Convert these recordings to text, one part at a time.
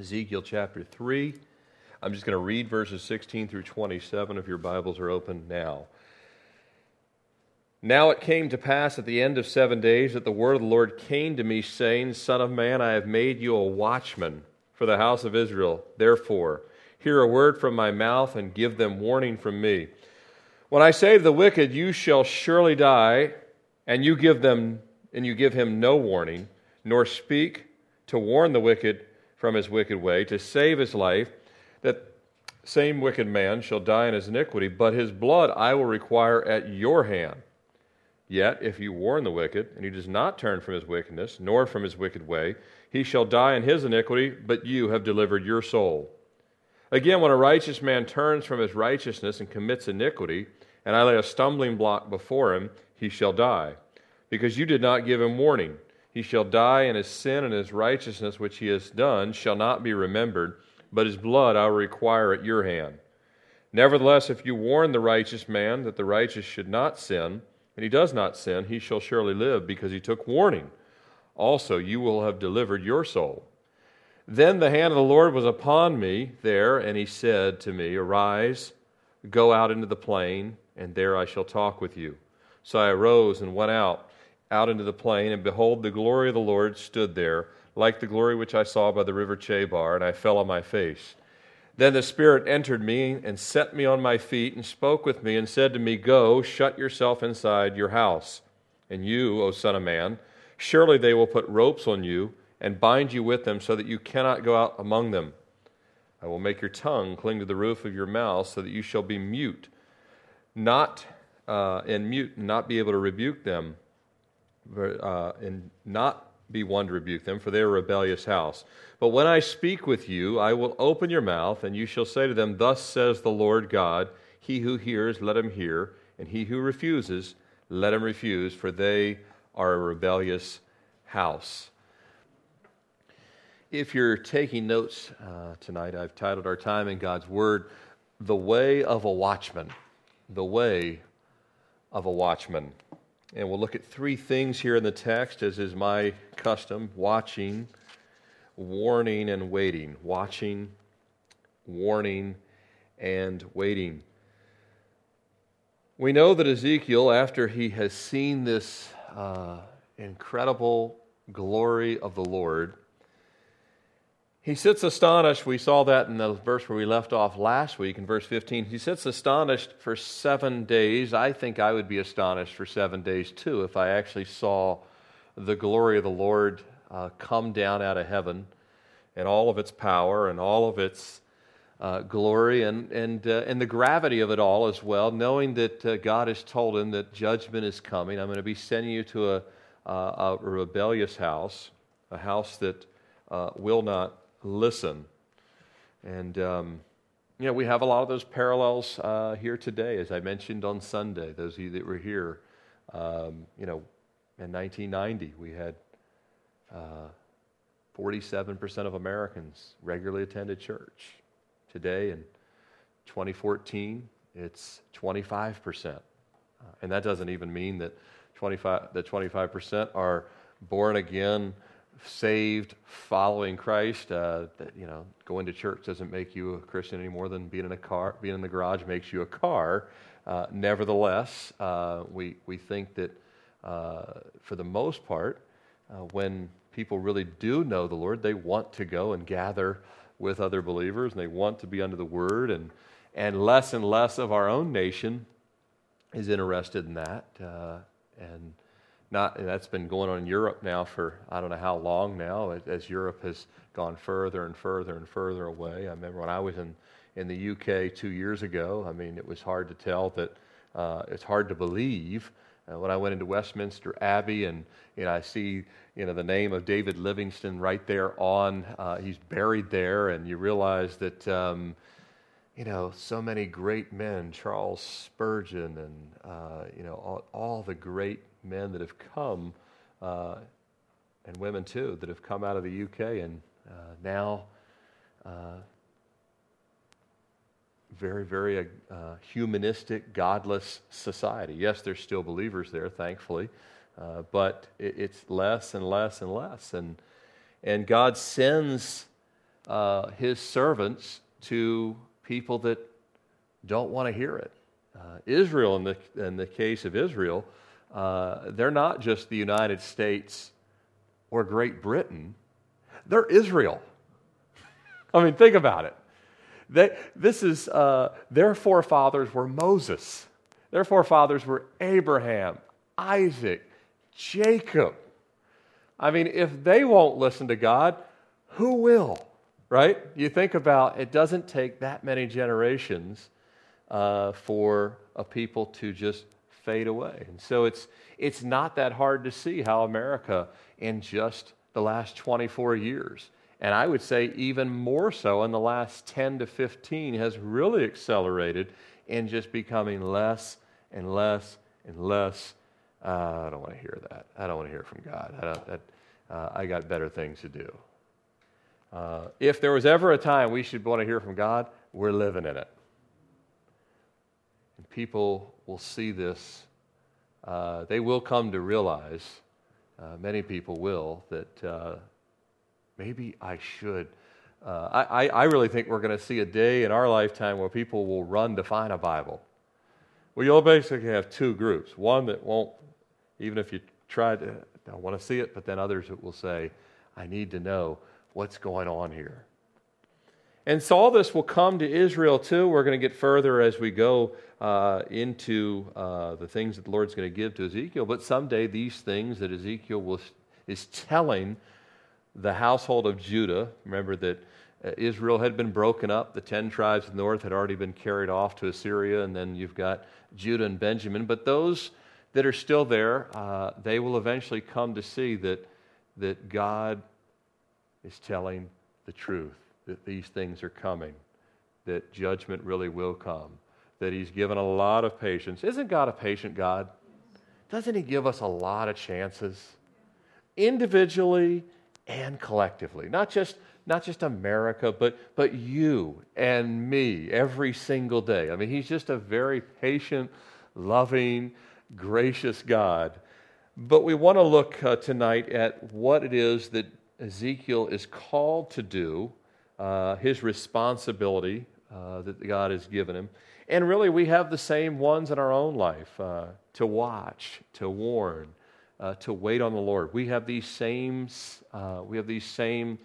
Ezekiel chapter 3. I'm just going to read verses 16 through 27 if your Bibles are open now. Now it came to pass at the end of seven days that the word of the Lord came to me, saying, Son of man, I have made you a watchman for the house of Israel. Therefore, hear a word from my mouth and give them warning from me. When I say to the wicked, You shall surely die, and you give them and you give him no warning, nor speak to warn the wicked from his wicked way, to save his life, that same wicked man shall die in his iniquity, but his blood I will require at your hand. Yet, if you warn the wicked, and he does not turn from his wickedness, nor from his wicked way, he shall die in his iniquity, but you have delivered your soul. Again, when a righteous man turns from his righteousness and commits iniquity, and I lay a stumbling block before him, he shall die, because you did not give him warning. He shall die, and his sin and his righteousness which he has done shall not be remembered, but his blood I will require at your hand. Nevertheless, if you warn the righteous man that the righteous should not sin, and he does not sin, he shall surely live, because he took warning. Also, you will have delivered your soul. Then the hand of the Lord was upon me there, and he said to me, Arise, go out into the plain, and there I shall talk with you. So I arose and went out, out into the plain, and behold, the glory of the Lord stood there, like the glory which I saw by the river Chebar, and I fell on my face. Then the Spirit entered me and set me on my feet and spoke with me and said to me, Go, shut yourself inside your house. And you, O Son of Man, surely they will put ropes on you and bind you with them so that you cannot go out among them. I will make your tongue cling to the roof of your mouth so that you shall be mute, not uh, and mute, and not be able to rebuke them, uh, and not be one to rebuke them, for they are a rebellious house. But when I speak with you, I will open your mouth, and you shall say to them, Thus says the Lord God, He who hears, let him hear, and he who refuses, let him refuse, for they are a rebellious house. If you're taking notes uh, tonight, I've titled our time in God's Word, The Way of a Watchman. The Way of a Watchman. And we'll look at three things here in the text, as is my custom watching, warning, and waiting. Watching, warning, and waiting. We know that Ezekiel, after he has seen this uh, incredible glory of the Lord, he sits astonished. We saw that in the verse where we left off last week in verse 15. He sits astonished for seven days. I think I would be astonished for seven days too if I actually saw the glory of the Lord uh, come down out of heaven and all of its power and all of its uh, glory and, and, uh, and the gravity of it all as well, knowing that uh, God has told him that judgment is coming. I'm going to be sending you to a, a rebellious house, a house that uh, will not listen. And, um, you know, we have a lot of those parallels uh, here today, as I mentioned on Sunday, those of you that were here. Um, you know, in 1990, we had uh, 47% of Americans regularly attended church. Today, in 2014, it's 25%. Uh, and that doesn't even mean that 25, that 25% are born again saved, following Christ. Uh, that you know, going to church doesn't make you a Christian any more than being in a car, being in the garage makes you a car. Uh, nevertheless, uh, we we think that uh, for the most part, uh, when people really do know the Lord, they want to go and gather with other believers, and they want to be under the Word, and and less and less of our own nation is interested in that, uh, and not that's been going on in Europe now for I don't know how long now as Europe has gone further and further and further away. I remember when I was in in the UK two years ago. I mean, it was hard to tell that uh, it's hard to believe. Uh, when I went into Westminster Abbey and you know, I see you know the name of David Livingstone right there on uh, he's buried there, and you realize that. Um, you know, so many great men, Charles Spurgeon, and uh, you know all, all, the great men that have come, uh, and women too, that have come out of the UK and uh, now uh, very, very uh, humanistic, godless society. Yes, there's still believers there, thankfully, uh, but it, it's less and less and less. And, and God sends his servants to people that don't want to hear it. Uh, Israel, in the, in the case of Israel, uh, they're not just the United States or Great Britain, they're Israel. I mean, think about it. They, this is, uh, their forefathers were Moses. Their forefathers were Abraham, Isaac, Jacob. I mean, if they won't listen to God, who will? Right? You think about it doesn't take that many generations uh, for a people to just fade away. And so it's, it's not that hard to see how America, in just the last 24 years, and I would say even more so in the last 10 to 15, has really accelerated in just becoming less and less and less. Uh, I don't want to hear that. I don't want to hear from God. I, that, uh, I got better things to do. Uh, if there was ever a time we should want to hear from God, we're living in it. People will see this. Uh, they will come to realize, uh, many people will, that uh, maybe I should. Uh, I, I really think we're going to see a day in our lifetime where people will run to find a Bible. Well, you'll basically have two groups. One that won't, even if you try to, don't want to see it, but then others that will say, I need to know what's going on here. And so all this will come to Israel too. We're going to get further as we go uh, into uh, the things that the Lord's going to give to Ezekiel. But someday these things that Ezekiel was, is telling the household of Judah, remember that uh, Israel had been broken up. The ten tribes of the north had already been carried off to Assyria, and then you've got Judah and Benjamin. But those that are still there, uh, they will eventually come to see that, that God is telling the truth, that these things are coming, that judgment really will come, that He's given a lot of patience. Isn't God a patient God? Doesn't He give us a lot of chances? Individually and collectively. Not just, not just America, but, but you and me every single day. I mean, He's just a very patient, loving, gracious God. But we want to look uh, tonight at what it is that Ezekiel is called to do, uh, his responsibility uh, that God has given him. And really, we have the same ones in our own life uh, to watch, to warn, uh, to wait on the Lord. We have these same, uh, we have these same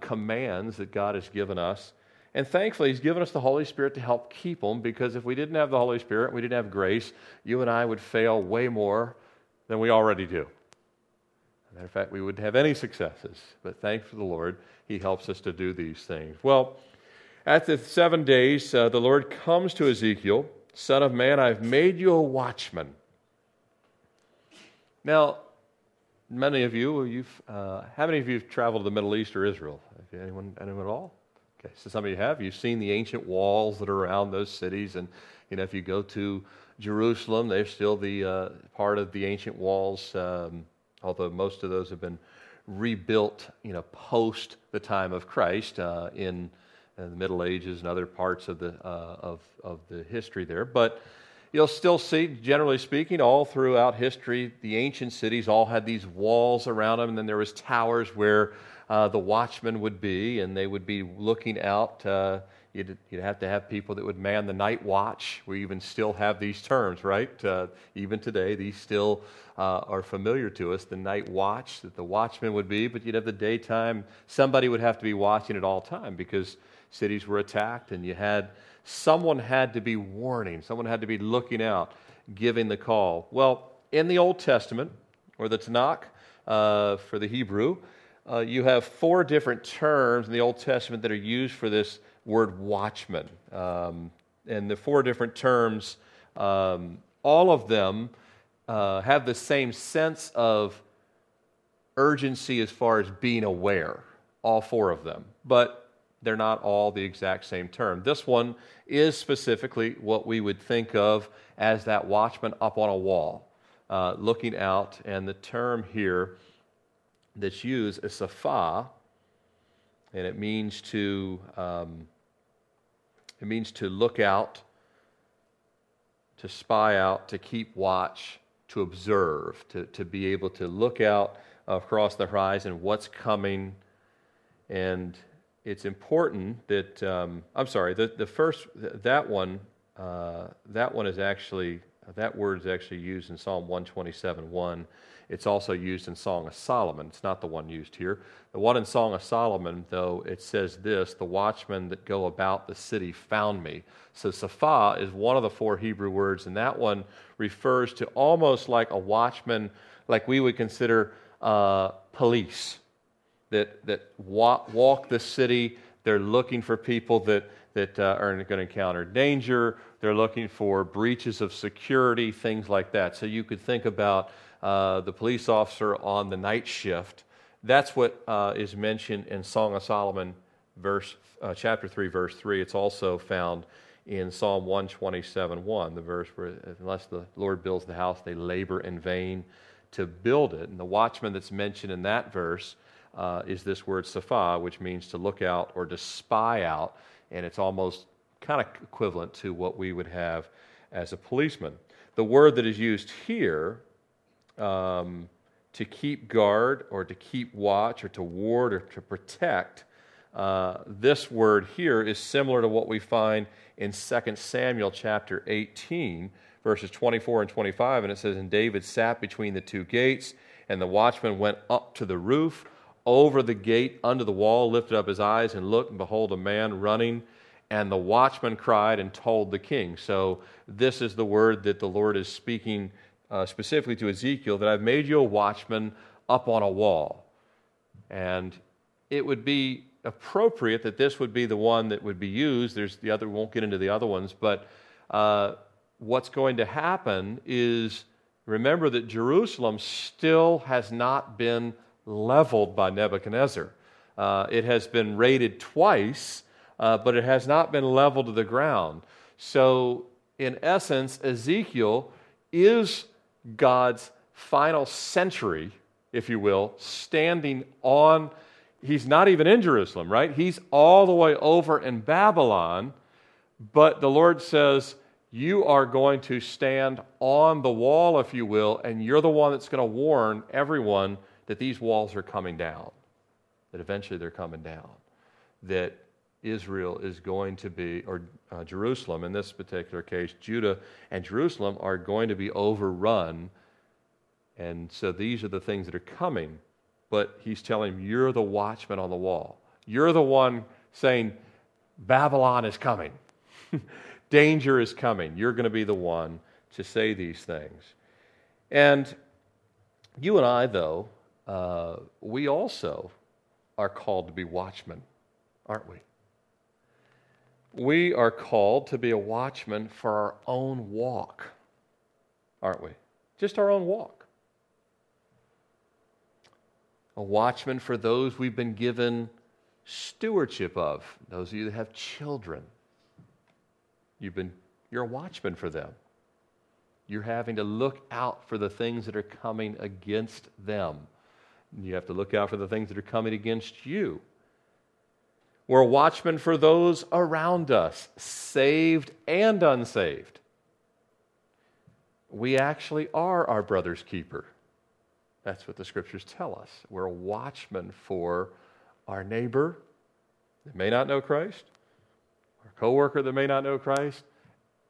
commands that God has given us. And thankfully, He's given us the Holy Spirit to help keep them because if we didn't have the Holy Spirit, we didn't have grace, you and I would fail way more than we already do. Matter of fact, we wouldn't have any successes. But thanks to the Lord, He helps us to do these things. Well, at the seven days, uh, the Lord comes to Ezekiel, Son of man, I've made you a watchman. Now, many of you, you've, uh, how many of you have traveled to the Middle East or Israel? Anyone, anyone at all? Okay, so some of you have. You've seen the ancient walls that are around those cities, and you know if you go to Jerusalem, they're still the uh, part of the ancient walls. Um, although most of those have been rebuilt, you know, post the time of Christ uh, in, in, the Middle Ages and other parts of the uh, of of the history there, but. You'll still see, generally speaking, all throughout history, the ancient cities all had these walls around them, and then there was towers where uh, the watchmen would be, and they would be looking out. You'd, you'd, have to have people that would man the night watch. We even still have these terms, right? Uh, even today, these still uh, are familiar to us. The night watch that the watchman would be, but you'd have the daytime. Somebody would have to be watching at all time because cities were attacked, and you had someone had to be warning, someone had to be looking out, giving the call. Well, in the Old Testament, or the Tanakh uh, for the Hebrew, uh, you have four different terms in the Old Testament that are used for this word watchman. Um, and the four different terms, um, all of them uh, have the same sense of urgency as far as being aware, all four of them. But they're not all the exact same term. This one is specifically what we would think of as that watchman up on a wall, uh, looking out. And the term here that's used is safa, and it means to um, it means to look out, to spy out, to keep watch, to observe, to, to be able to look out across the horizon, what's coming, and it's important that um, I'm sorry. The the first that one uh, that one is actually that word is actually used in Psalm 127 1. It's also used in Song of Solomon. It's not the one used here. The one in Song of Solomon, though, it says this The watchmen that go about the city found me. So, Safa is one of the four Hebrew words, and that one refers to almost like a watchman, like we would consider uh, police that, that walk, walk the city. They're looking for people that, that uh, are going to encounter danger. They're looking for breaches of security, things like that. So you could think about uh, the police officer on the night shift. That's what uh, is mentioned in Song of Solomon, verse, uh, chapter 3, verse 3. It's also found in Psalm 127 1, the verse where, unless the Lord builds the house, they labor in vain to build it. And the watchman that's mentioned in that verse uh, is this word safa, which means to look out or to spy out, and it's almost kind of equivalent to what we would have as a policeman. The word that is used here um, to keep guard or to keep watch or to ward or to protect, uh, this word here is similar to what we find in 2 Samuel chapter 18, verses 24 and 25. And it says, And David sat between the two gates, and the watchman went up to the roof over the gate under the wall, lifted up his eyes and looked, and behold, a man running. And the watchman cried and told the king. So, this is the word that the Lord is speaking uh, specifically to Ezekiel that I've made you a watchman up on a wall. And it would be appropriate that this would be the one that would be used. There's the other, we won't get into the other ones, but uh, what's going to happen is remember that Jerusalem still has not been leveled by Nebuchadnezzar. Uh, it has been raided twice, uh, but it has not been leveled to the ground. So, in essence, Ezekiel is God's final century, if you will, standing on. He's not even in Jerusalem, right? He's all the way over in Babylon, but the Lord says, You are going to stand on the wall, if you will, and you're the one that's going to warn everyone that these walls are coming down, that eventually they're coming down, that Israel is going to be, or uh, Jerusalem in this particular case, Judah and Jerusalem are going to be overrun. And so these are the things that are coming. But he's telling him, You're the watchman on the wall. You're the one saying, Babylon is coming. Danger is coming. You're going to be the one to say these things. And you and I, though, uh, we also are called to be watchmen, aren't we? We are called to be a watchman for our own walk, aren't we? Just our own walk. A watchman for those we've been given stewardship of, those of you that have children. You've been, you're a watchman for them. You're having to look out for the things that are coming against them you have to look out for the things that are coming against you. We're watchmen for those around us, saved and unsaved. We actually are our brother's keeper. That's what the scriptures tell us. We're a watchman for our neighbor that may not know Christ, our coworker that may not know Christ,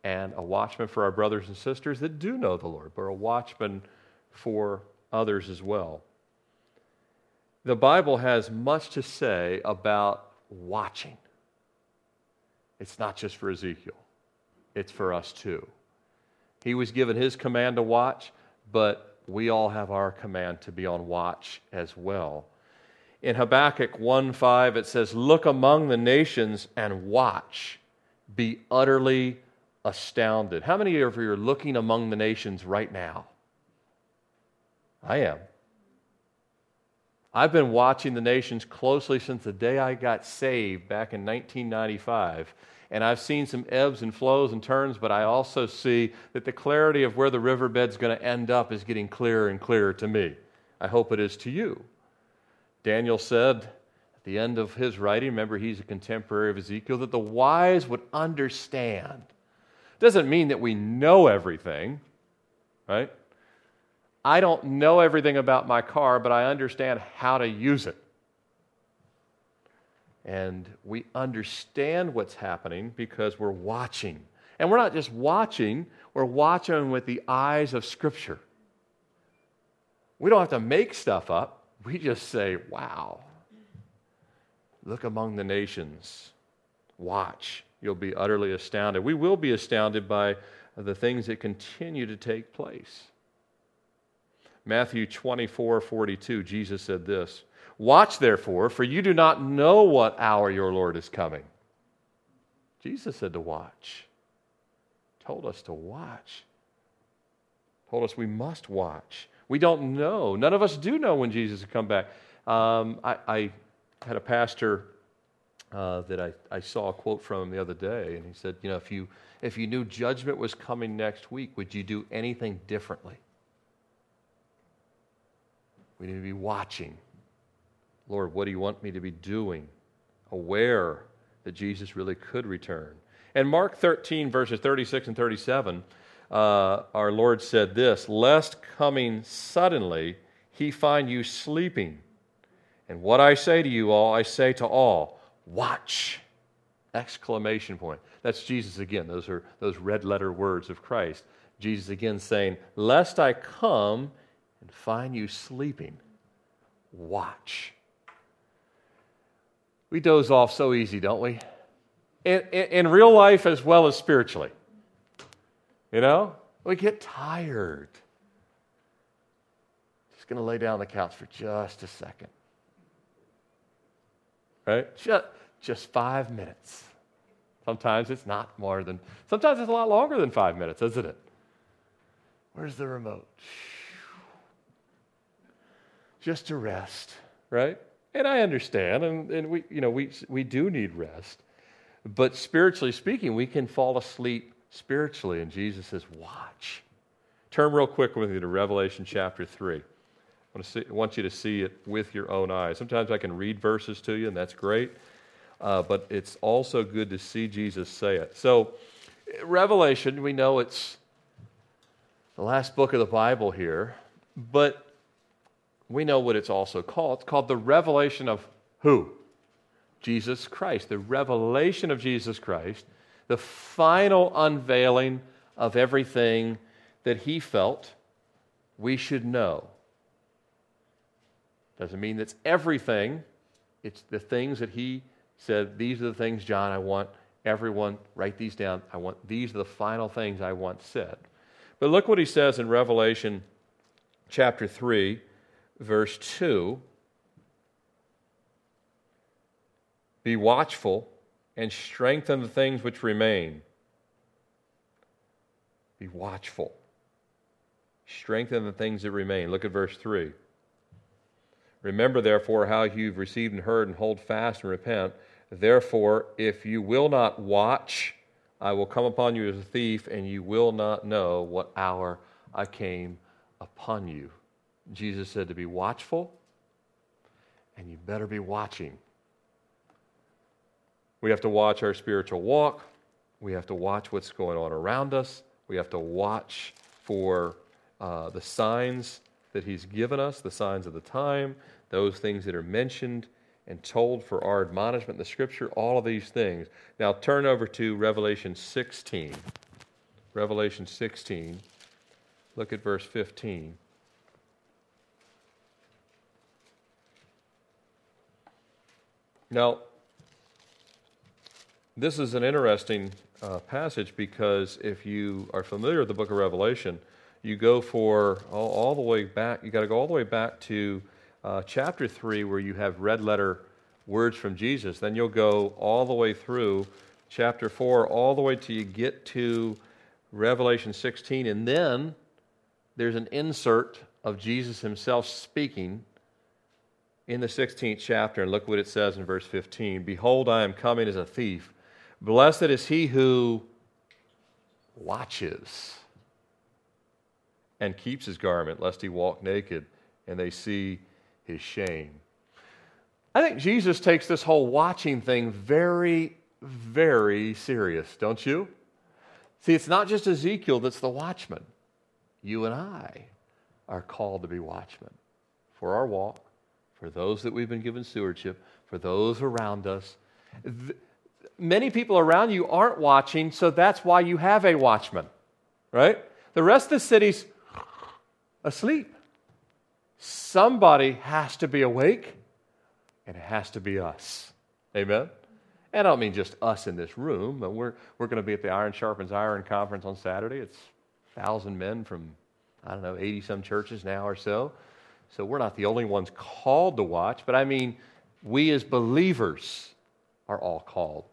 and a watchman for our brothers and sisters that do know the Lord. We're a watchman for others as well. The Bible has much to say about watching. It's not just for Ezekiel, it's for us too. He was given his command to watch, but we all have our command to be on watch as well. In Habakkuk 1 5, it says, Look among the nations and watch, be utterly astounded. How many of you are looking among the nations right now? I am. I've been watching the nations closely since the day I got saved back in 1995. And I've seen some ebbs and flows and turns, but I also see that the clarity of where the riverbed's going to end up is getting clearer and clearer to me. I hope it is to you. Daniel said at the end of his writing, remember he's a contemporary of Ezekiel, that the wise would understand. Doesn't mean that we know everything, right? I don't know everything about my car, but I understand how to use it. And we understand what's happening because we're watching. And we're not just watching, we're watching with the eyes of Scripture. We don't have to make stuff up. We just say, wow, look among the nations, watch. You'll be utterly astounded. We will be astounded by the things that continue to take place. Matthew 24 42, Jesus said this Watch therefore, for you do not know what hour your Lord is coming. Jesus said to watch, told us to watch, told us we must watch. We don't know. None of us do know when Jesus will come back. Um, I, I, had a pastor uh, that I, I saw a quote from him the other day, and he said, You know, if you, if you knew judgment was coming next week, would you do anything differently? We need to be watching. Lord, what do you want me to be doing? Aware that Jesus really could return. And Mark 13, verses 36 and 37 uh, our Lord said this Lest coming suddenly he find you sleeping. And what I say to you all, I say to all, watch! Exclamation point. That's Jesus again. Those are those red letter words of Christ. Jesus again saying, Lest I come and find you sleeping, watch. We doze off so easy, don't we? In, in, in real life as well as spiritually. You know, we get tired. Just going to lay down on the couch for just a second. Right? Just, just five minutes. Sometimes it's not more than, sometimes it's a lot longer than five minutes, isn't it? Where's the remote? Just to rest, right? And I understand, and, and we, you know, we, we do need rest. But spiritually speaking, we can fall asleep spiritually. And Jesus says, Watch. Turn real quick with me to Revelation chapter 3. I want, to see, I want you to see it with your own eyes. Sometimes I can read verses to you, and that's great. Uh, but it's also good to see Jesus say it. So, Revelation, we know it's the last book of the Bible here, but we know what it's also called. It's called the revelation of who? Jesus Christ. The revelation of Jesus Christ the final unveiling of everything that he felt we should know. Doesn't mean that's everything, it's the things that he said, These are the things, John, I want everyone, write these down. I want, these are the final things I want said. But look what he says in Revelation chapter 3, verse 2. Be watchful and strengthen the things which remain. Be watchful. Strengthen the things that remain. Look at verse 3. Remember, therefore, how you've received and heard, and hold fast and repent. Therefore, if you will not watch, I will come upon you as a thief, and you will not know what hour I came upon you. Jesus said to be watchful, and you better be watching. We have to watch our spiritual walk. We have to watch what's going on around us. We have to watch for uh, the signs that He's given us, the signs of the time, those things that are mentioned and told for our admonishment in the Scripture, all of these things. Now turn over to Revelation 16. Revelation 16. Look at verse 15. Now, this is an interesting uh, passage because if you are familiar with the book of Revelation, you go for all, all the way back, you got to go all the way back to uh, chapter 3 where you have red letter words from Jesus. Then you'll go all the way through chapter 4, all the way till you get to Revelation 16. And then there's an insert of Jesus himself speaking in the 16th chapter. And look what it says in verse 15 Behold, I am coming as a thief. Blessed is he who watches and keeps his garment, lest he walk naked and they see his shame. I think Jesus takes this whole watching thing very, very serious, don't you? See, it's not just Ezekiel that's the watchman. You and I are called to be watchmen for our walk, for those that we've been given stewardship, for those around us. Many people around you aren't watching, so that's why you have a watchman, right? The rest of the city's asleep. Somebody has to be awake, and it has to be us. Amen? And I don't mean just us in this room. But we're, we're going to be at the Iron Sharpens Iron conference on Saturday. It's 1,000 men from, I don't know, 80 some churches now or so. So we're not the only ones called to watch, but I mean, we as believers are all called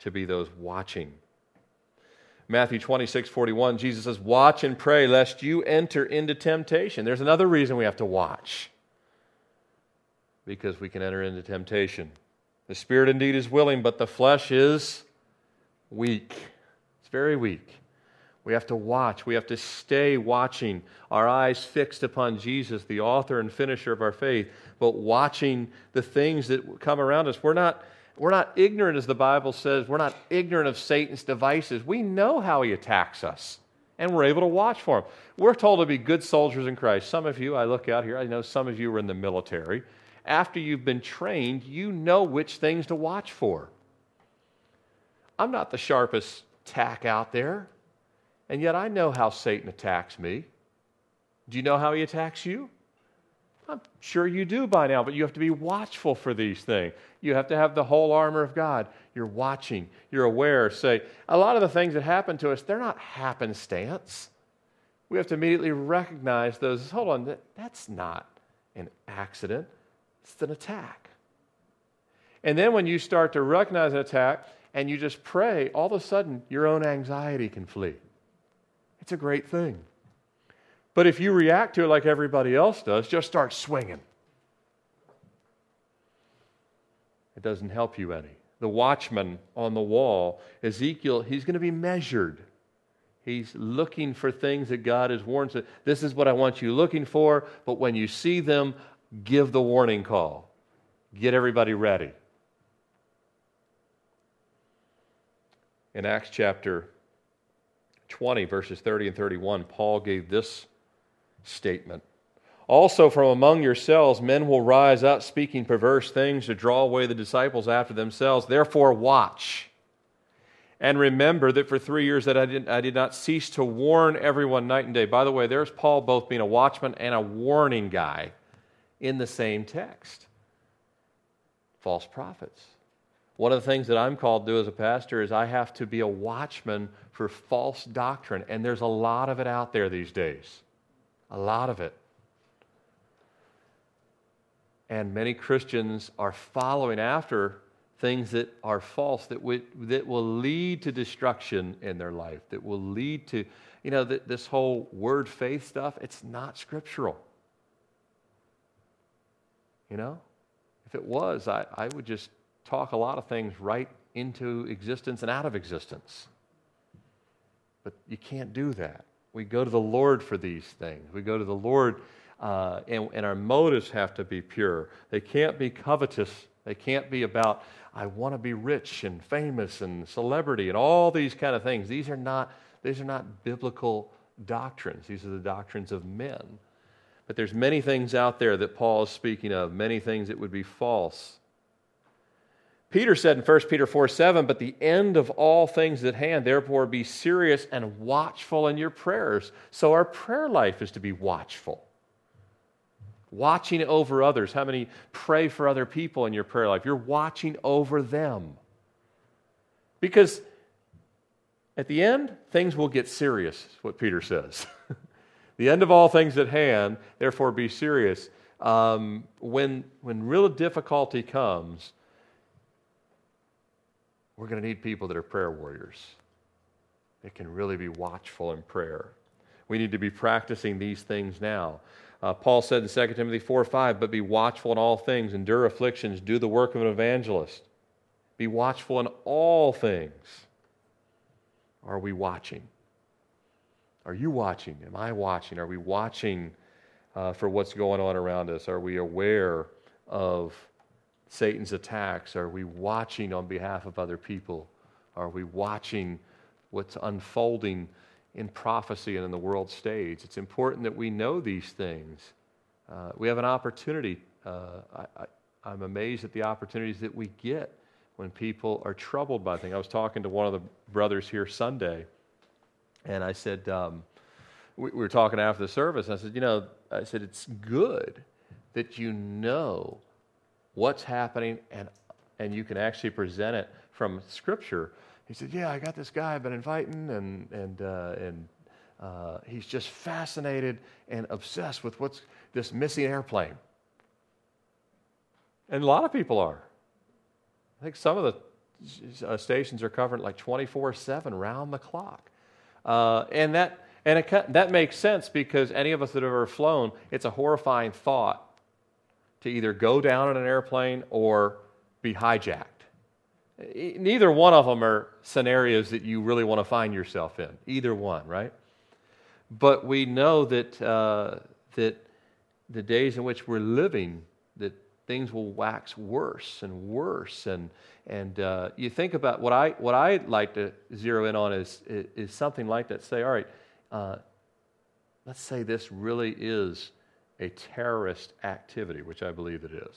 to be those watching. Matthew 26, 41, Jesus says, Watch and pray lest you enter into temptation. There's another reason we have to watch because we can enter into temptation. The spirit indeed is willing, but the flesh is weak. It's very weak. We have to watch. We have to stay watching, our eyes fixed upon Jesus, the author and finisher of our faith, but watching the things that come around us. We're not, we're not ignorant, as the Bible says, we're not ignorant of Satan's devices. We know how he attacks us, and we're able to watch for him. We're told to be good soldiers in Christ. Some of you, I look out here, I know some of you are in the military. After you've been trained, you know which things to watch for. I'm not the sharpest tack out there. And yet I know how Satan attacks me. Do you know how he attacks you? I'm sure you do by now, but you have to be watchful for these things. You have to have the whole armor of God. You're watching, you're aware. Say, a lot of the things that happen to us, they're not happenstance. We have to immediately recognize those. Hold on, that, that's not an accident, it's an attack. And then when you start to recognize an attack and you just pray, all of a sudden your own anxiety can flee. It's a great thing. But if you react to it like everybody else does, just start swinging. It doesn't help you any. The watchman on the wall, Ezekiel, he's going to be measured. He's looking for things that God has warned. This is what I want you looking for, but when you see them, give the warning call. Get everybody ready. In Acts chapter 20, verses 30 and 31, Paul gave this statement. Also, from among yourselves, men will rise up speaking perverse things to draw away the disciples after themselves. Therefore, watch. And remember that for three years that I did, I did not cease to warn everyone night and day. By the way, there's Paul both being a watchman and a warning guy in the same text. False prophets. One of the things that I'm called to do as a pastor is I have to be a watchman for false doctrine, and there's a lot of it out there these days. A lot of it. And many Christians are following after things that are false that, w- that will lead to destruction in their life, that will lead to, you know, th- this whole word faith stuff, it's not scriptural. You know? If it was, I, I would just talk a lot of things right into existence and out of existence. But you can't do that. We go to the Lord for these things. We go to the Lord, uh, and, and our motives have to be pure. They can't be covetous. They can't be about, I want to be rich and famous and celebrity and all these kind of things. These are not, these are not biblical doctrines. These are the doctrines of men. But there's many things out there that Paul is speaking of, many things that would be false Peter said in 1 Peter 4 7, but the end of all things at hand, therefore be serious and watchful in your prayers. So our prayer life is to be watchful. Watching over others. How many pray for other people in your prayer life? You're watching over them. Because at the end, things will get serious, what Peter says. the end of all things at hand, therefore be serious. Um, when, when real difficulty comes, we're going to need people that are prayer warriors that can really be watchful in prayer. We need to be practicing these things now. Uh, Paul said in 2 Timothy 4 5, but be watchful in all things, endure afflictions, do the work of an evangelist. Be watchful in all things. Are we watching? Are you watching? Am I watching? Are we watching uh, for what's going on around us? Are we aware of Satan's attacks? Are we watching on behalf of other people? Are we watching what's unfolding in prophecy and in the world stage? It's important that we know these things. Uh, we have an opportunity. Uh, I, I, I'm amazed at the opportunities that we get when people are troubled by things. I was talking to one of the brothers here Sunday, and I said, um, we, we were talking after the service, I said, you know, I said, it's good that you know what's happening and, and you can actually present it from Scripture. He said, yeah, I got this guy I've been inviting, and, and, uh, and uh, he's just fascinated and obsessed with what's this missing airplane. And a lot of people are. I think some of the uh, stations are covering like 24 7 round the clock. Uh, and that, and it, that makes sense because any of us that have ever flown, it's a horrifying thought to either go down in an airplane or be hijacked. Neither one of them are scenarios that you really want to find yourself in. Either one, right? But we know that, uh, that the days in which we're living, that things will wax worse and worse. And, and uh, you think about what I, what I like to zero in on is, is something like that. Say, all right, uh, let's say this really is a terrorist activity, which I believe it is.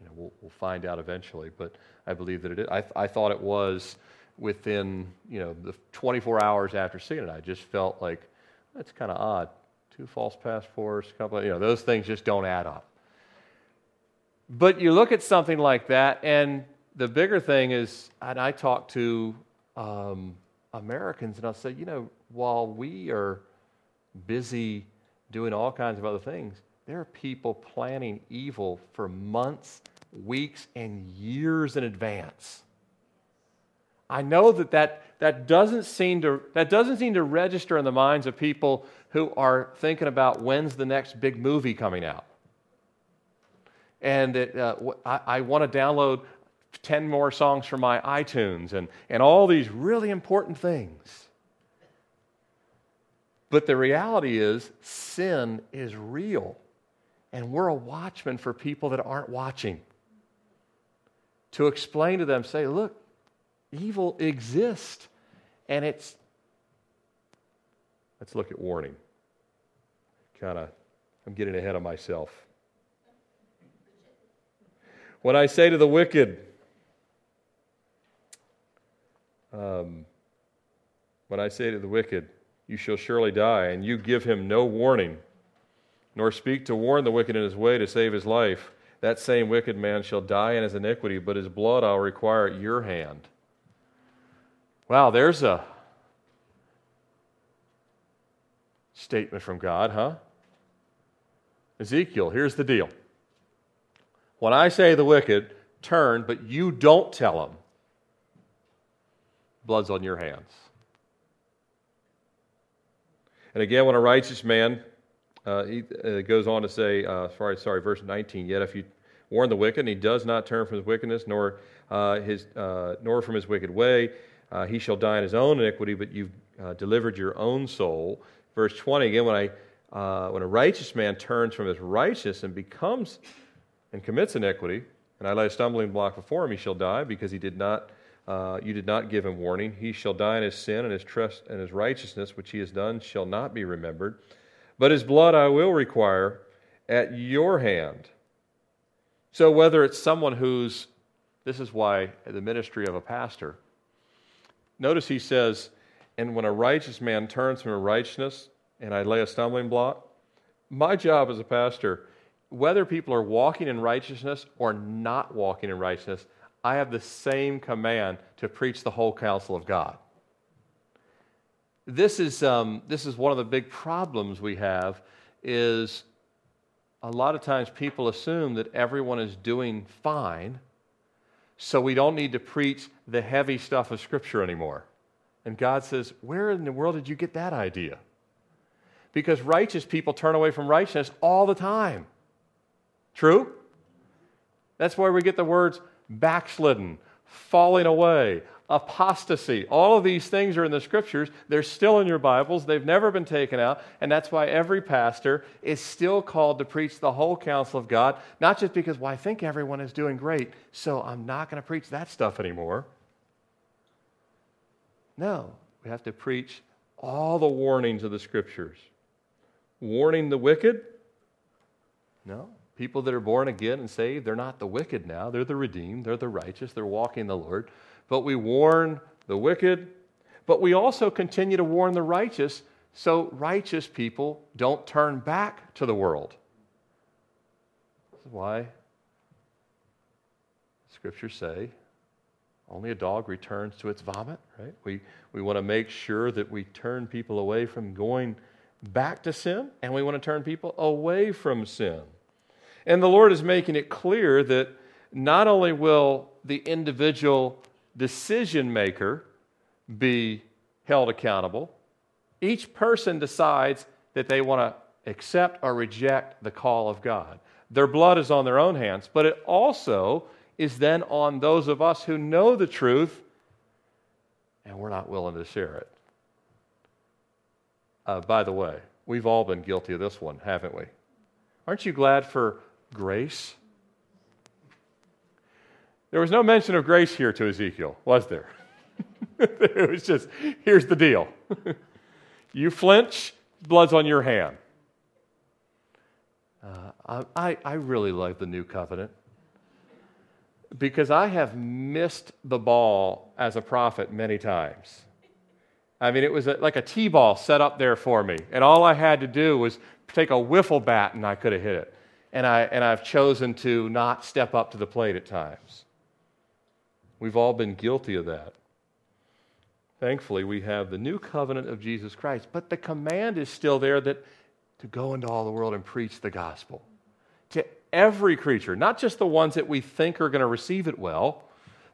You know, we'll, we'll find out eventually, but I believe that it is. I, I thought it was within you know the 24 hours after seeing it. I just felt like that's kind of odd. Two false passports, couple, of, you know, those things just don't add up. But you look at something like that, and the bigger thing is, and I talk to um, Americans, and I'll say, you know, while we are busy doing all kinds of other things, there are people planning evil for months, weeks, and years in advance. I know that that, that, doesn't seem to, that doesn't seem to register in the minds of people who are thinking about when's the next big movie coming out and it, uh, I, I want to download 10 more songs from my iTunes and, and all these really important things. But the reality is, sin is real. And we're a watchman for people that aren't watching. To explain to them, say, look, evil exists. And it's, let's look at warning. Kind of, I'm getting ahead of myself. When I say to the wicked, um, when I say to the wicked, you shall surely die, and you give him no warning, nor speak to warn the wicked in his way to save his life, that same wicked man shall die in his iniquity, but his blood I'll require at your hand. Wow, there's a statement from God, huh? Ezekiel, here's the deal. When I say the wicked, turn, but you don't tell them, blood's on your hands. And again, when a righteous man, uh, he uh, goes on to say, uh, sorry, sorry, verse 19, yet if you warn the wicked and he does not turn from his wickedness, nor, uh, his, uh, nor from his wicked way, uh, he shall die in his own iniquity, but you've delivered your own soul. Verse 20, again, when, I, when a righteous man turns from his righteousness and becomes and commits iniquity, and I lay a stumbling block before him, he shall die, because he did not, uh, you did not give him warning. He shall die in his sin, and his trust and his righteousness, which he has done, shall not be remembered. But his blood I will require at your hand. So whether it's someone who's, this is why the ministry of a pastor. Notice he says, and when a righteous man turns from righteousness, and I lay a stumbling block, my job as a pastor whether people are walking in righteousness or not walking in righteousness, I have the same command to preach the whole counsel of God. This is, um, this is one of the big problems we have is a lot of times people assume that everyone is doing fine, so we don't need to preach the heavy stuff of Scripture anymore. And God says, Where in the world did you get that idea? Because righteous people turn away from righteousness all the time. True? That's where we get the words backslidden, falling away, apostasy. All of these things are in the scriptures. They're still in your Bibles. They've never been taken out. And that's why every pastor is still called to preach the whole counsel of God, not just because, well, I think everyone is doing great, so I'm not going to preach that stuff anymore. No, we have to preach all the warnings of the scriptures. Warning the wicked? No. People that are born again and saved, they're not the wicked now. They're the redeemed, they're the righteous, they're walking the Lord. But we warn the wicked, but we also continue to warn the righteous so righteous people don't turn back to the world. This is why scriptures say only a dog returns to its vomit, right? We, we want to make sure that we turn people away from going back to sin, and we want to turn people away from sin. And the Lord is making it clear that not only will the individual decision maker be held accountable, each person decides that they want to accept or reject the call of God. Their blood is on their own hands, but it also is then on those of us who know the truth and we're not willing to share it. Uh, by the way, we've all been guilty of this one, haven't we? Aren't you glad for grace? There was no mention of grace here to Ezekiel, was there? it was just, here's the deal. you flinch, blood's on your hand. Uh, I, I really like the new covenant because I have missed the ball as a prophet many times. I mean, it was a, like a T ball set up there for me, and all I had to do was take a wiffle bat and I could have hit it. And, I, and I've chosen to not step up to the plate at times. We've all been guilty of that. Thankfully, we have the new covenant of Jesus Christ, but the command is still there that to go into all the world and preach the gospel to every creature, not just the ones that we think are going to receive it well,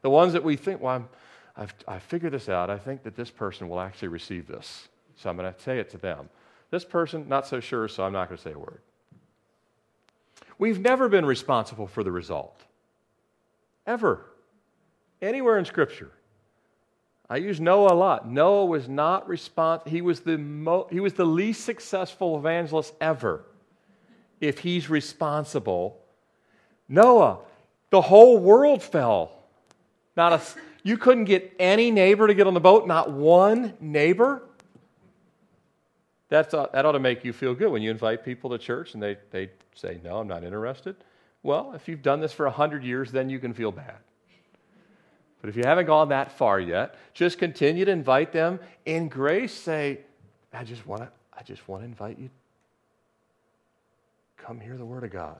the ones that we think, well, I'm, I've, I figured this out. I think that this person will actually receive this. So I'm going to say it to them. This person, not so sure, so I'm not going to say a word. We've never been responsible for the result. Ever. Anywhere in Scripture. I use Noah a lot. Noah was not responsible. He was the mo- he was the least successful evangelist ever if he's responsible. Noah, the whole world fell. Not a, you couldn't get any neighbor to get on the boat, not one neighbor. That ought to make you feel good when you invite people to church and they, they say, No, I'm not interested. Well, if you've done this for 100 years, then you can feel bad. But if you haven't gone that far yet, just continue to invite them in grace. Say, I just want to, I just want to invite you come hear the Word of God.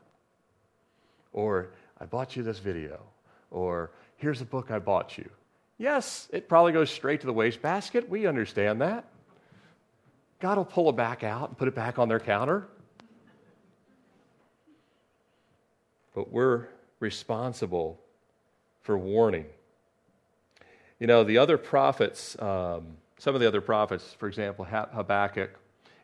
Or, I bought you this video. Or, here's a book I bought you. Yes, it probably goes straight to the wastebasket. We understand that. God will pull it back out and put it back on their counter. But we're responsible for warning. You know, the other prophets, um, some of the other prophets, for example, Habakkuk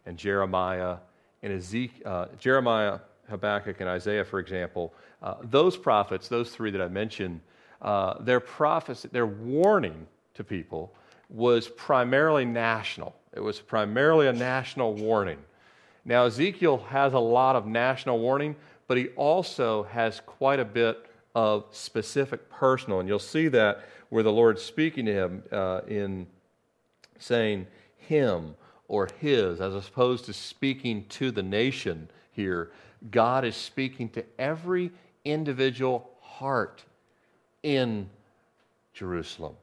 and Jeremiah and Ezekiel, uh, Jeremiah, Habakkuk, and Isaiah, for example, uh, those prophets, those three that I mentioned, uh, their prophecy, their warning to people was primarily national. It was primarily a national warning. Now, Ezekiel has a lot of national warning, but he also has quite a bit of specific personal. And you'll see that where the Lord's speaking to him uh, in saying him or his, as opposed to speaking to the nation here. God is speaking to every individual heart in Jerusalem.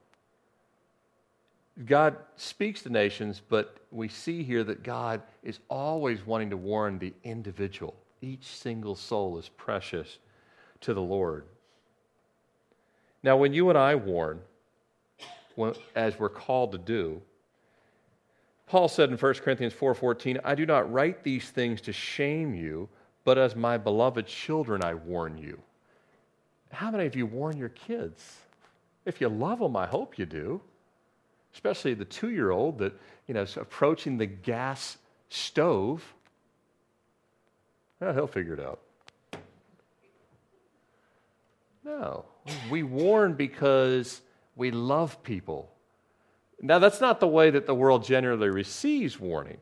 God speaks to nations, but we see here that God is always wanting to warn the individual. Each single soul is precious to the Lord. Now, when you and I warn, as we're called to do, Paul said in 1 Corinthians 4:14, "I do not write these things to shame you, but as my beloved children I warn you." How many of you warn your kids? If you love them, I hope you do. Especially the 2-year-old that, you know, is approaching the gas stove. Well, he'll figure it out. No. We warn because we love people now, that's not the way that the world generally receives warning,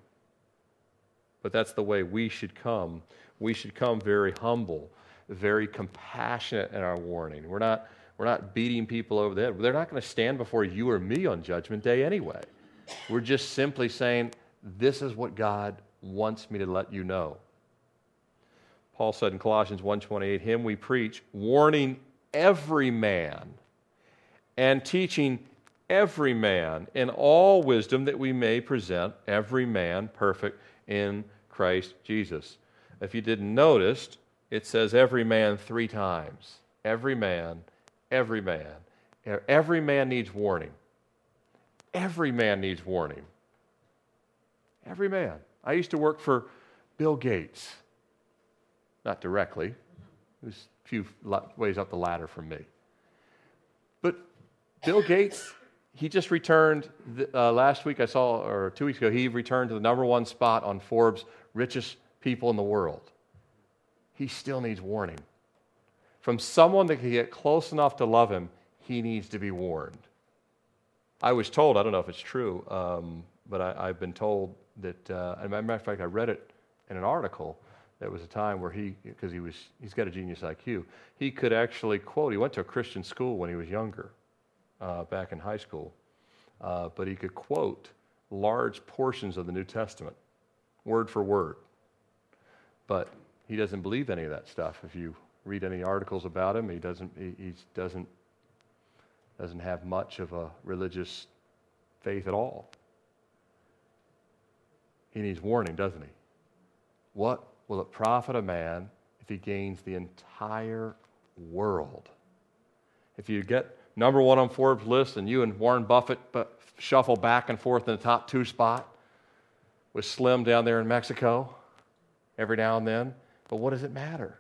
but that's the way we should come. We should come very humble, very compassionate in our warning. We're not, we're not beating people over the head. They're not going to stand before you or me on Judgment Day anyway. We're just simply saying, This is what God wants me to let you know. Paul said in Colossians 1:28, him we preach, warning every man and teaching every man in all wisdom that we may present every man perfect in Christ Jesus. If you didn't notice, it says every man three times. Every man, every man. Every man needs warning. Every man needs warning. Every man. I used to work for Bill Gates. Not directly, he was a few ways up the ladder from me. But Bill Gates, he just returned uh, last week, I saw, or two weeks ago, he returned to the number one spot on Forbes' richest people in the world. He still needs warning. From someone that can get close enough to love him, he needs to be warned. I was told, I don't know if it's true, um, but I, have been told that, uh, as a matter of fact, I read it in an article. There was a time where he, because he was, he's got a genius IQ, he could actually quote. He went to a Christian school when he was younger, uh, back in high school, uh, but he could quote large portions of the New Testament, word for word. But he doesn't believe any of that stuff. If you read any articles about him, he doesn't. He, he doesn't doesn't have much of a religious faith at all. He needs warning, doesn't he? What will it profit a man if he gains the entire world? If you get number one on Forbes' list and you and Warren Buffett shuffle back and forth in the top two spot with Slim down there in Mexico every now and then, but what does it matter?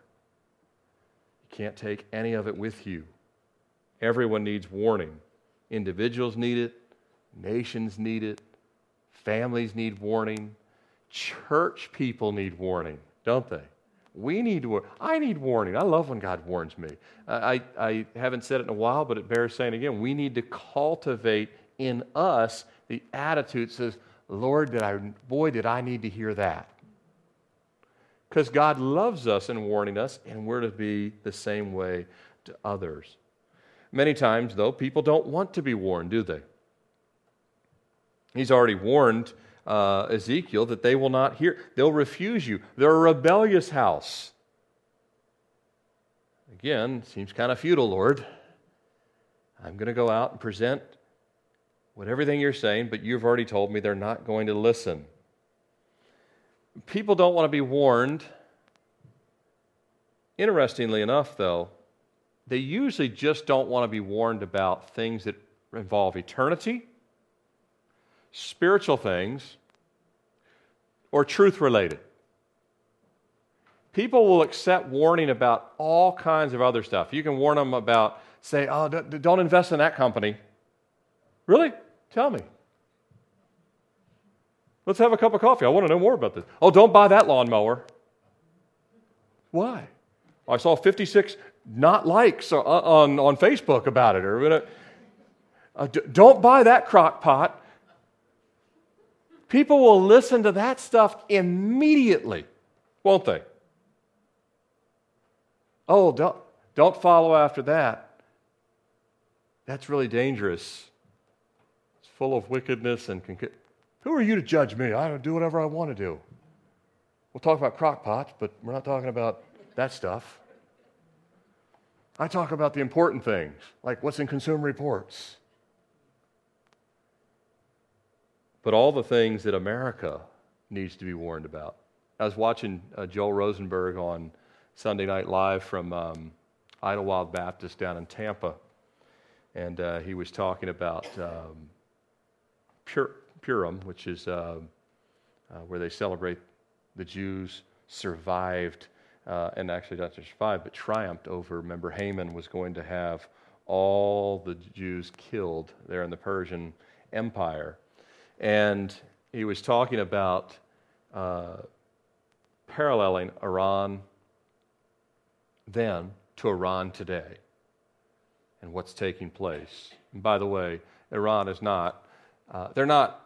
Can't take any of it with you. Everyone needs warning. Individuals need it, nations need it, families need warning, church people need warning, don't they? We need to. I need warning. I love when God warns me. I, I haven't said it in a while, but it bears saying again. We need to cultivate in us the attitude that says, Lord, did I, boy, did I need to hear that. Because God loves us and warning us, and we're to be the same way to others. Many times, though, people don't want to be warned, do they? He's already warned uh, Ezekiel that they will not hear. They'll refuse you. They're a rebellious house. Again, seems kind of futile, Lord. I'm going to go out and present what everything you're saying, but you've already told me they're not going to listen. People don't want to be warned. Interestingly enough, though, they usually just don't want to be warned about things that involve eternity, spiritual things, or truth related. People will accept warning about all kinds of other stuff. You can warn them about, say, oh, don't invest in that company. Really? Tell me. Let's have a cup of coffee. I want to know more about this. Oh, don't buy that lawnmower. Why? I saw 56 not likes on, on Facebook about it. Or uh, don't buy that crock pot. People will listen to that stuff immediately, won't they? Oh, don't, don't follow after that. That's really dangerous. It's full of wickedness and con- who are you to judge me? I do whatever I want to do. We'll talk about crock pots, but we're not talking about that stuff. I talk about the important things, like what's in Consumer Reports. But all the things that America needs to be warned about. I was watching uh, Joel Rosenberg on Sunday Night Live from um, Idlewild Baptist down in Tampa, and uh, he was talking about um, pure, Purim, which is uh, uh, where they celebrate the Jews survived, uh, and actually not just survived, but triumphed over. Remember, Haman was going to have all the Jews killed there in the Persian Empire. And he was talking about uh, paralleling Iran then to Iran today and what's taking place. And by the way, Iran is not, uh, they're not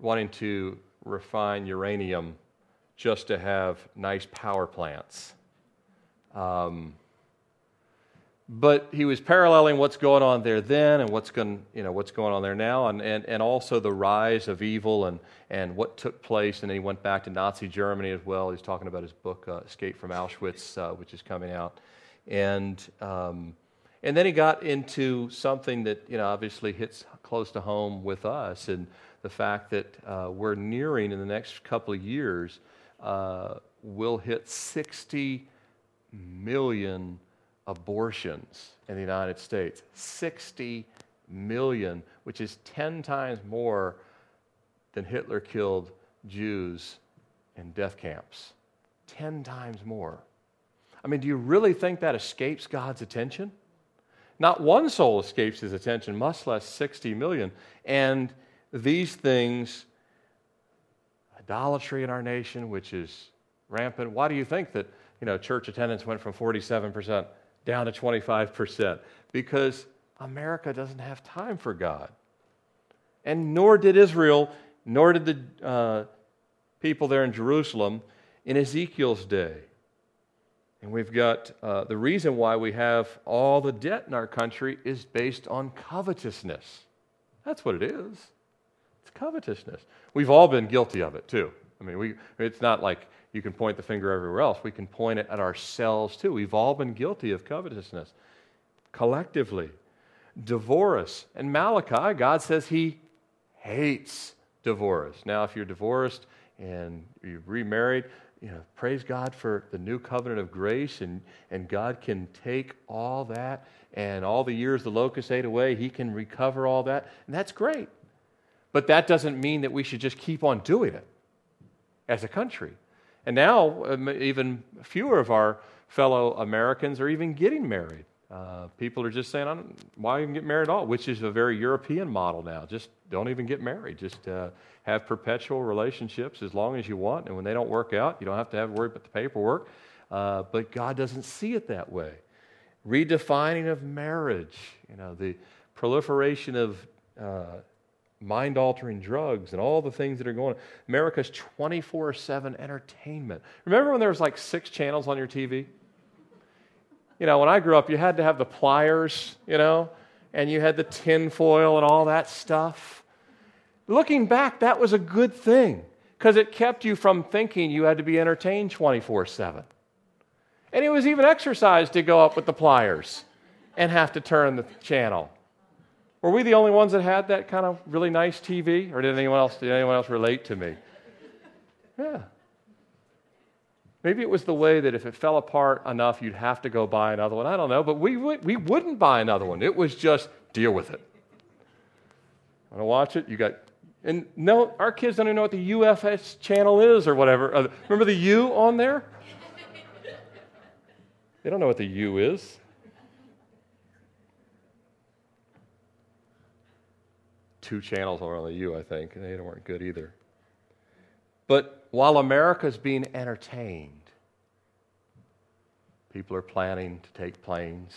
wanting to refine uranium just to have nice power plants. Um, but he was paralleling what's going on there then and what's going, you know, what's going on there now, and, and, and also the rise of evil and, and what took place. And then he went back to Nazi Germany as well. He's talking about his book, uh, Escape from Auschwitz, uh, which is coming out. And, um, and then he got into something that, you know, obviously hits close to home with us, and the fact that uh, we're nearing in the next couple of years, uh, we'll hit 60 million abortions in the United States 60 million, which is 10 times more than Hitler killed Jews in death camps. 10 times more. I mean, do you really think that escapes God's attention? Not one soul escapes his attention, much less 60 million. And these things, idolatry in our nation, which is rampant. Why do you think that you know church attendance went from 47% down to 25% because America doesn't have time for God. And nor did Israel, nor did the uh, people there in Jerusalem in Ezekiel's day. And we've got uh, the reason why we have all the debt in our country is based on covetousness. That's what it is. It's covetousness. We've all been guilty of it too. I mean, we, it's not like you can point the finger everywhere else. We can point it at ourselves too. We've all been guilty of covetousness collectively. Divorce. And Malachi, God says he hates divorce. Now, if you're divorced and you've remarried, you know, praise God for the new covenant of grace, and, and God can take all that and all the years the locust ate away, He can recover all that, and that's great. But that doesn't mean that we should just keep on doing it as a country. And now, um, even fewer of our fellow Americans are even getting married. Uh, people are just saying, why even get married at all? Which is a very European model now. Just don't even get married. Just uh, have perpetual relationships as long as you want. And when they don't work out, you don't have to have to worry about the paperwork. Uh, but God doesn't see it that way. Redefining of marriage, you know, the proliferation of uh, mind altering drugs and all the things that are going on. America's 24 7 entertainment. Remember when there was like six channels on your TV? You know, when I grew up, you had to have the pliers, you know, and you had the tinfoil and all that stuff. Looking back, that was a good thing because it kept you from thinking you had to be entertained 24 7. And it was even exercise to go up with the pliers and have to turn the channel. Were we the only ones that had that kind of really nice TV, or did anyone else? Did anyone else relate to me? Yeah. Maybe it was the way that if it fell apart enough, you'd have to go buy another one. I don't know, but we, we wouldn't buy another one. It was just deal with it. Want to watch it? You got, and no, our kids don't even know what the UHF channel is or whatever. Uh, remember the U on there? They don't know what the U is. Two channels over on the U, I think. They weren't good either. But while America's being entertained, people are planning to take planes,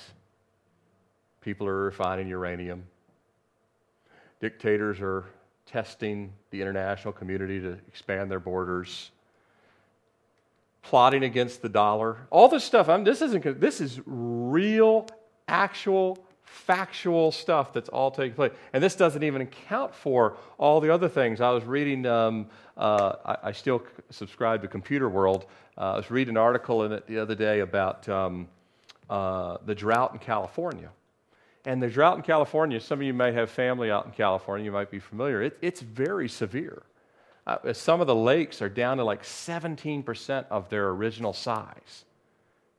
people are refining uranium, dictators are testing the international community to expand their borders plotting against the dollar all this stuff I'm, this isn't this is real actual factual stuff that's all taking place. And this doesn't even account for all the other things. I was reading, um, uh, I, I, still subscribe to Computer World. Uh, I was reading an article in it the other day about um, uh, the drought in California. And the drought in California, some of you may have family out in California, you might be familiar, it, it's very severe. Uh, some of the lakes are down to like 17% of their original size.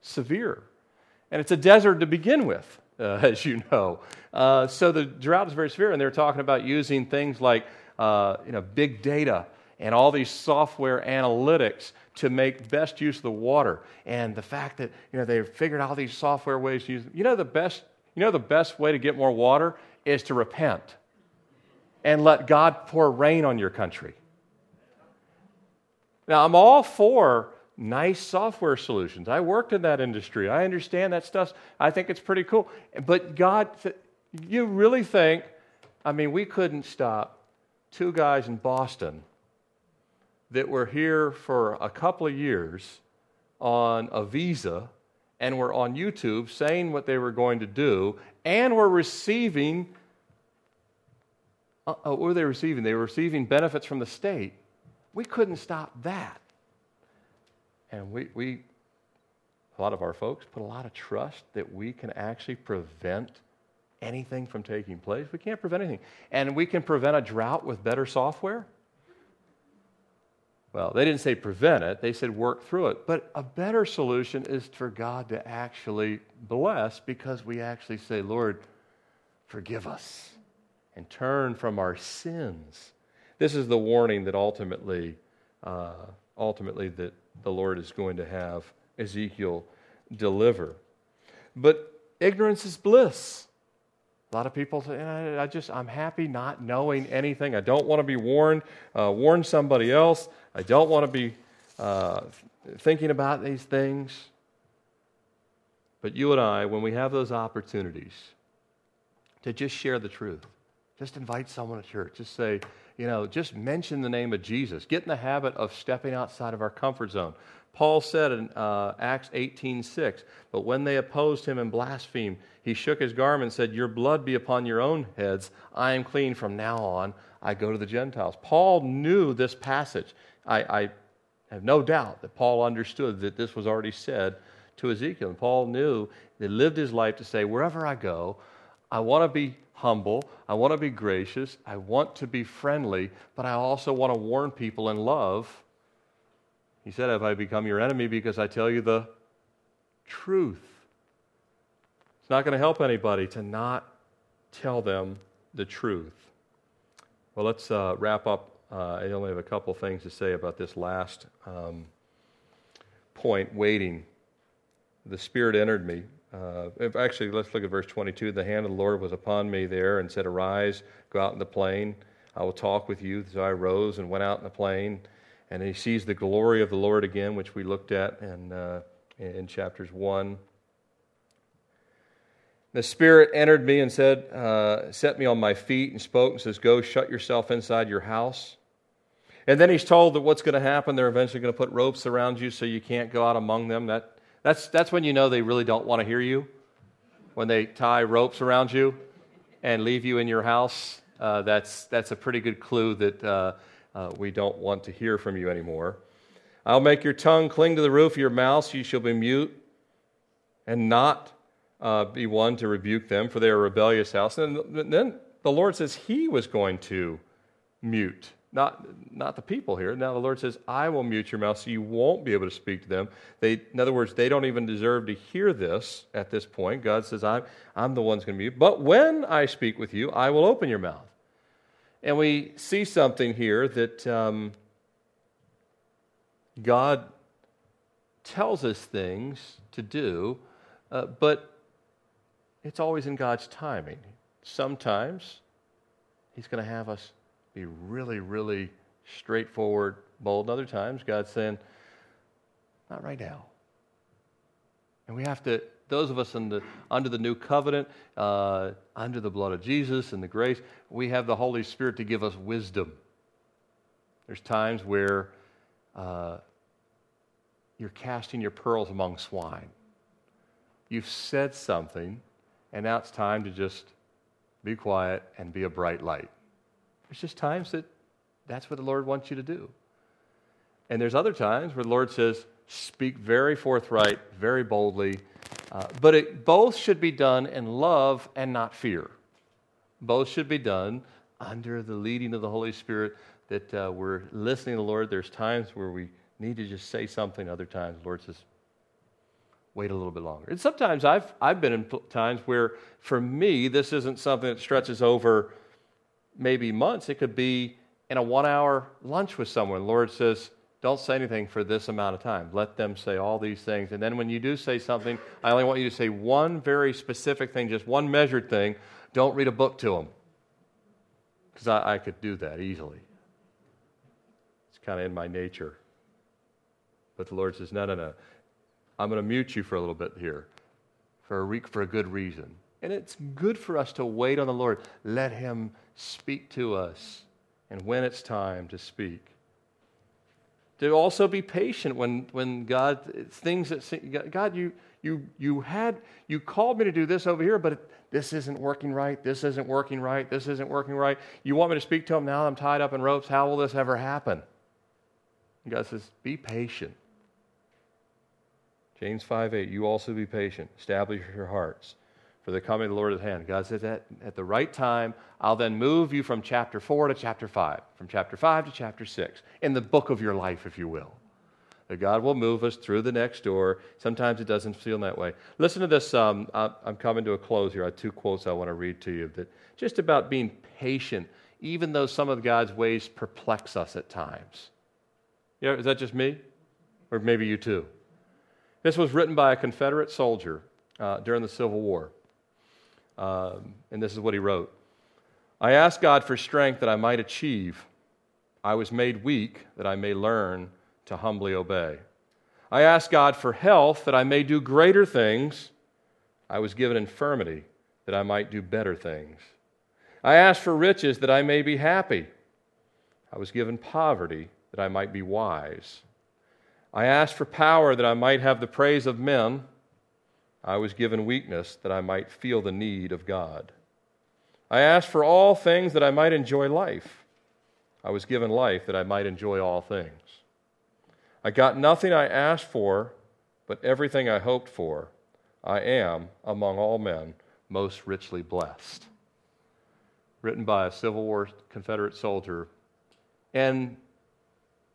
Severe. And it's a desert to begin with uh, as you know. Uh, so the drought is very severe, and they're talking about using things like uh, you know, big data and all these software analytics to make best use of the water. And the fact that you know, they've figured out all these software ways to use You know, the best, you know the best way to get more water is to repent and let God pour rain on your country. Now, I'm all for nice software solutions. I worked in that industry. I understand that stuff. I think it's pretty cool. But God, you really think, I mean, we couldn't stop two guys in Boston that were here for a couple of years on a visa and were on YouTube saying what they were going to do and were receiving. Uh, what were they receiving? They were receiving benefits from the state. We couldn't stop that. And we, we, a lot of our folks put a lot of trust that we can actually prevent anything from taking place. We can't prevent anything. And we can prevent a drought with better software. Well, they didn't say prevent it, they said work through it. But a better solution is for God to actually bless because we actually say, Lord, forgive us and turn from our sins. This is the warning that ultimately, uh, ultimately that the Lord is going to have Ezekiel deliver. But ignorance is bliss. A lot of people say, I just, I'm happy not knowing anything. I don't want to be warned. Uh, warn somebody else. I don't want to be uh, thinking about these things. But you and I, when we have those opportunities to just share the truth, just invite someone to church, just say, you know, just mention the name of Jesus. Get in the habit of stepping outside of our comfort zone. Paul said in uh, Acts 18:6, but when they opposed him and blasphemed, he shook his garment and said, "Your blood be upon your own heads. I am clean from now on. I go to the Gentiles." Paul knew this passage. I, I have no doubt that Paul understood that this was already said to Ezekiel. And Paul knew that lived his life to say, wherever I go, I want to be humble. I want to be gracious. I want to be friendly, but I also want to warn people in love. He said, Have I become your enemy because I tell you the truth? It's not going to help anybody to not tell them the truth. Well, let's uh, wrap up. Uh, I only have a couple things to say about this last um, point waiting. The Spirit entered me. Uh, actually, let's look at verse 22. The hand of the Lord was upon me there and said, Arise, go out in the plain. I will talk with you. So I rose and went out in the plain. And he sees the glory of the Lord again, which we looked at in, uh, in chapters 1. The Spirit entered me and said, uh, Set me on my feet and spoke and says, Go, shut yourself inside your house. And then he's told that what's going to happen, they're eventually going to put ropes around you so you can't go out among them. That that's, that's when you know they really don't want to hear you, when they tie ropes around you and leave you in your house. Uh, that's, that's a pretty good clue that uh, uh, we don't want to hear from you anymore. I'll make your tongue cling to the roof of your mouth, you shall be mute and not uh, be one to rebuke them, for they are a rebellious house. And then the Lord says He was going to mute not, not the people here. Now the Lord says, I will mute your mouth so you won't be able to speak to them. They, in other words, they don't even deserve to hear this at this point. God says, I'm, I'm the one going to mute. But when I speak with you, I will open your mouth. And we see something here that um, God tells us things to do, uh, but it's always in God's timing. Sometimes He's going to have us be really, really straightforward, bold. Other times, God's saying, not right now. And we have to, those of us the, under the new covenant, uh, under the blood of Jesus and the grace, we have the Holy Spirit to give us wisdom. There's times where uh, you're casting your pearls among swine. You've said something, and now it's time to just be quiet and be a bright light. There's just times that that's what the Lord wants you to do. And there's other times where the Lord says, speak very forthright, very boldly. Uh, but it, both should be done in love and not fear. Both should be done under the leading of the Holy Spirit that uh, we're listening to the Lord. There's times where we need to just say something, other times the Lord says, wait a little bit longer. And sometimes I've, I've been in times where, for me, this isn't something that stretches over maybe months. It could be in a one hour lunch with someone. The Lord says, don't say anything for this amount of time. Let them say all these things. And then when you do say something, I only want you to say one very specific thing, just one measured thing. Don't read a book to them. Because I, I, could do that easily. It's kind of in my nature. But the Lord says, no, no, no. I'm going to mute you for a little bit here for a, re- for a good reason. And it's good for us to wait on the Lord. Let Him speak to us and when it's time to speak. To also be patient when, when God, things that, God, you, you, you had, you called me to do this over here, but this isn't working right. This isn't working right. This isn't working right. You want me to speak to him now? I'm tied up in ropes. How will this ever happen? And God says, be patient. James 5 8, you also be patient. Establish your hearts for the coming of the Lord at hand. God says that at the right time, I'll then move you from chapter 4 to chapter 5, from chapter 5 to chapter 6, in the book of your life, if you will. That God will move us through the next door. Sometimes it doesn't feel that way. Listen to this. Um, I'm coming to a close here. I have two quotes I want to read to you that just about being patient, even though some of God's ways perplex us at times. Yeah, is that just me? Or maybe you too? This was written by a Confederate soldier uh, during the Civil War. Um, and this is what he wrote I asked God for strength that I might achieve. I was made weak that I may learn to humbly obey. I asked God for health that I may do greater things. I was given infirmity that I might do better things. I asked for riches that I may be happy. I was given poverty that I might be wise. I asked for power that I might have the praise of men. I was given weakness that I might feel the need of God. I asked for all things that I might enjoy life. I was given life that I might enjoy all things. I got nothing I asked for, but everything I hoped for. I am, among all men, most richly blessed. Written by a Civil War Confederate soldier. And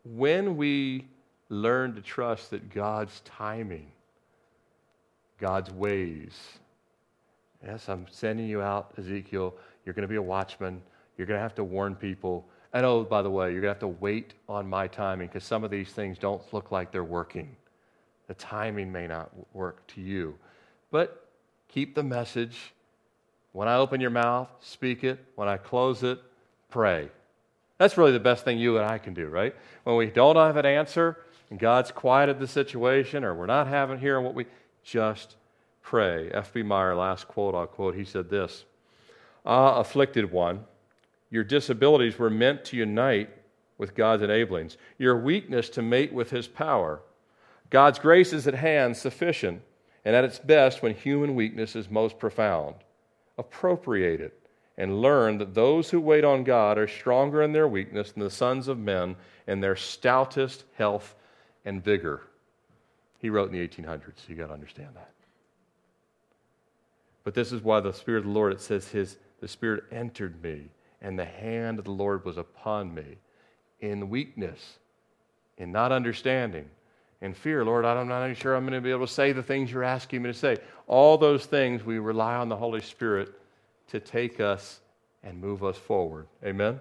when we learn to trust that God's timing God's ways. Yes, I'm sending you out, Ezekiel. You're going to be a watchman. You're going to have to warn people. And oh, by the way, you're going to have to wait on my timing because some of these things don't look like they're working. The timing may not work to you. But keep the message. When I open your mouth, speak it. When I close it, pray. That's really the best thing you and I can do, right? When we don't have an answer and God's quieted the situation or we're not having hearing what we just pray. F.B. Meyer, last quote I'll quote, he said this Ah, afflicted one, your disabilities were meant to unite with God's enablings, your weakness to mate with his power. God's grace is at hand, sufficient, and at its best when human weakness is most profound. Appropriate it and learn that those who wait on God are stronger in their weakness than the sons of men in their stoutest health and vigor. He wrote in the 1800s, so you got to understand that. But this is why the Spirit of the Lord, it says, his, the Spirit entered me, and the hand of the Lord was upon me in weakness, in not understanding, in fear. Lord, I'm not even sure I'm going to be able to say the things you're asking me to say. All those things, we rely on the Holy Spirit to take us and move us forward. Amen?